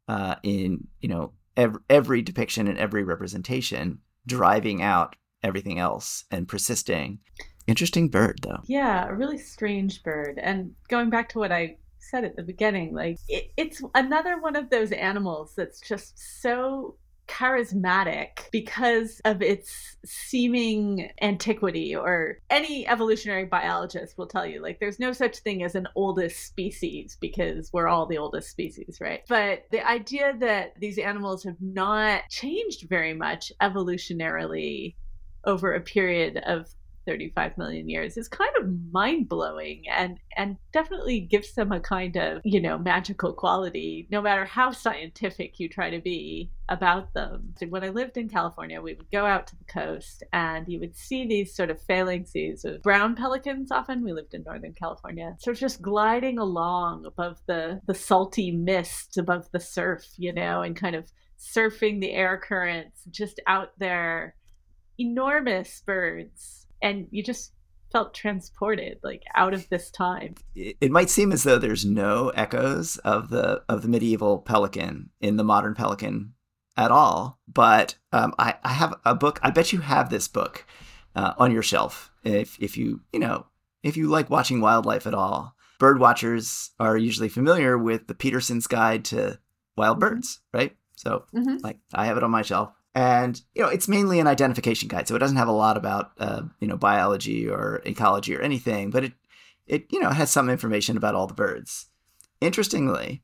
[SPEAKER 2] uh, in, you know, every, every depiction and every representation, driving out everything else and persisting. Interesting bird, though.
[SPEAKER 1] Yeah, a really strange bird. And going back to what I said at the beginning, like it, it's another one of those animals that's just so charismatic because of its seeming antiquity or any evolutionary biologist will tell you like there's no such thing as an oldest species because we're all the oldest species right? But the idea that these animals have not changed very much evolutionarily over a period of 35 million years is kind of mind-blowing and and definitely gives them a kind of you know magical quality no matter how scientific you try to be about them. When i lived in california we would go out to the coast and you would see these sort of phalanxes of brown pelicans often. We lived in northern california. So just gliding along above the the salty mist above the surf you know and kind of surfing the air currents just out there. Enormous birds and you just felt transported like out of this time.
[SPEAKER 2] It might seem as though there's no echoes of the of the medieval pelican in the modern pelican at all, but um, I, I have a book. I bet you have this book uh, on your shelf if if you you know if you like watching wildlife at all. Bird watchers are usually familiar with the Peterson's Guide to Wild Birds, right? So, mm-hmm. like, I have it on my shelf and you know it's mainly an identification guide so it doesn't have a lot about uh, you know biology or ecology or anything but it it you know has some information about all the birds. Interestingly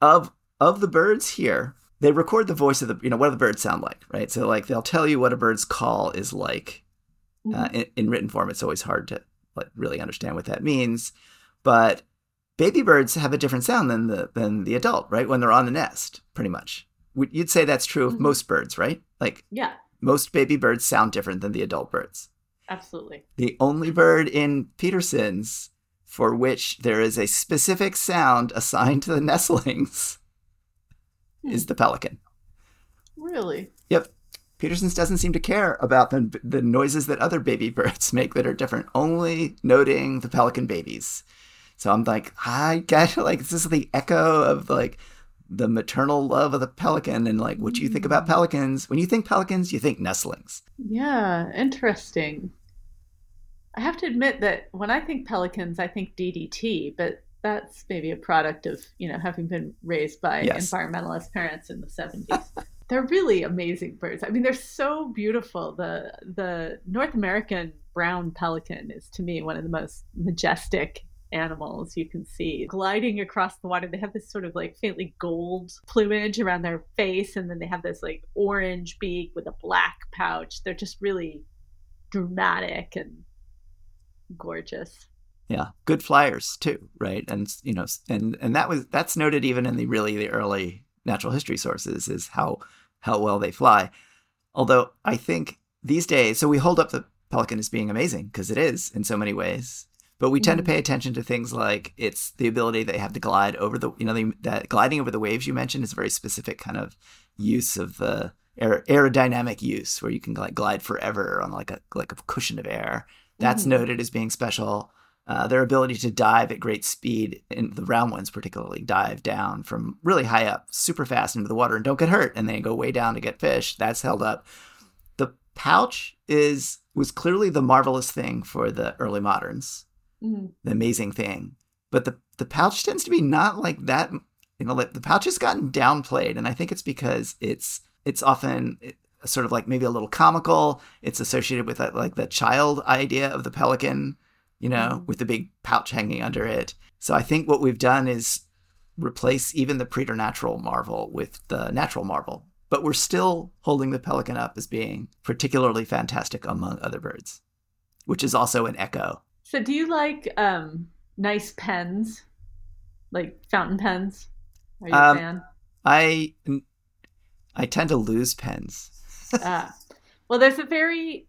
[SPEAKER 2] of of the birds here they record the voice of the you know what do the birds sound like right? So like they'll tell you what a bird's call is like uh, mm-hmm. uh, in, in written form. It's always hard to like really understand what that means but baby birds have a different sound than the than the adult right? When they're on the nest pretty much you'd say that's true of mm-hmm. most birds, right? Like,
[SPEAKER 1] yeah,
[SPEAKER 2] most baby birds sound different than the adult birds.
[SPEAKER 1] Absolutely.
[SPEAKER 2] The only bird in Peterson's for which there is a specific sound assigned to the *laughs* nestlings hmm. is the pelican.
[SPEAKER 1] Really?
[SPEAKER 2] Yep. Peterson's doesn't seem to care about the, the noises that other baby *laughs* birds make that are different, only noting the pelican babies. So I'm like, I get like this is the echo of like the maternal love of the pelican and like what you think about mm. pelicans. When you think pelicans, you think nestlings.
[SPEAKER 1] Yeah, interesting. I have to admit that when I think pelicans, I think DDT, but that's maybe a product of, you know, having been raised by yes. environmentalist parents in the 70s. they're really amazing birds. I mean, they're so beautiful. The the North American brown pelican is to me one of the most majestic animals you can see gliding across the water. They have this sort of like faintly gold plumage around their face, and then they have this like orange beak with a black pouch. They're just really dramatic and gorgeous.
[SPEAKER 2] Yeah, good flyers too, right? And you know, and and that was that's noted even in the really the early natural history sources is how how well they fly. Although I think these days, so we hold up the pelican as being amazing because it is in so many ways. But we tend to pay attention to things like it's the ability they have to glide over the, you know, the, that gliding over the waves you mentioned is a very specific kind of use of the aer- aerodynamic use where you can like glide forever on like a like a cushion of air. That's mm-hmm. noted as being special. Uh, their ability to dive at great speed, and the round ones particularly, dive down from really high up, super fast into the water, and don't get hurt, and then go way down to get fish. That's held up. The pouch is was clearly the marvelous thing for the early moderns, mm-hmm. the amazing thing. But the the pouch tends to be not like that. You know, the pouch has gotten downplayed, and I think it's because it's it's often sort of like maybe a little comical. It's associated with that, like the child idea of the pelican you know, mm-hmm. with the big pouch hanging under it. So I think what we've done is replace even the preternatural marvel with the natural marvel. But we're still holding the pelican up as being particularly fantastic among other birds, which is also an echo.
[SPEAKER 1] So do you like um, nice pens, like fountain pens? Are you um, a fan?
[SPEAKER 2] I I tend to lose pens.
[SPEAKER 1] ah. Well, there's a very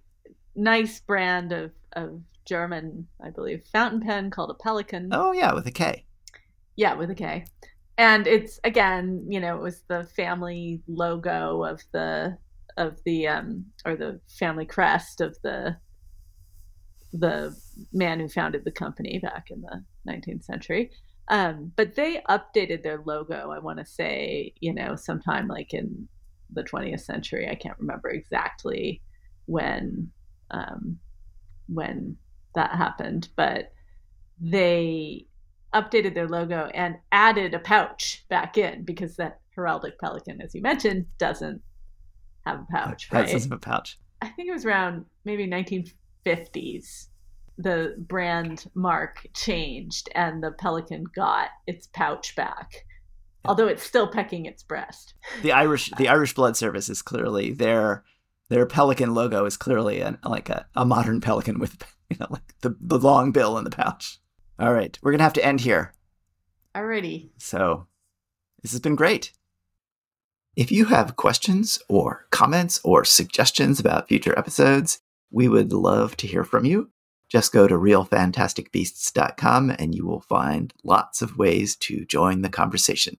[SPEAKER 1] nice brand of, of German, I believe, fountain pen called a Pelikan.
[SPEAKER 2] Oh yeah, with a K.
[SPEAKER 1] Yeah, with a K. And it's again, you know, it was the family logo of the of the um or the family crest of the the man who founded the company back in the 19th century. Um, but they updated their logo, I want to say, you know, sometime like in the 20th century. I can't remember exactly when um, when that happened, but they updated their logo and added a pouch back in because that heraldic pelican, as you mentioned, doesn't have a pouch. Right?
[SPEAKER 2] doesn't have a pouch.
[SPEAKER 1] I think it was around maybe 1950s. The brand mark changed and the pelican got its pouch back. Although it's still pecking its breast.
[SPEAKER 2] The Irish, the Irish Blood Service is clearly their their pelican logo is clearly an, like a, a modern pelican with *laughs* you know, like the, the long bill in the pouch. All right, we're gonna have to end here.
[SPEAKER 1] Alrighty.
[SPEAKER 2] So, this has been great. If you have questions or comments or suggestions about future episodes, we would love to hear from you. Just go to realfantasticbeasts.com and you will find lots of ways to join the conversation.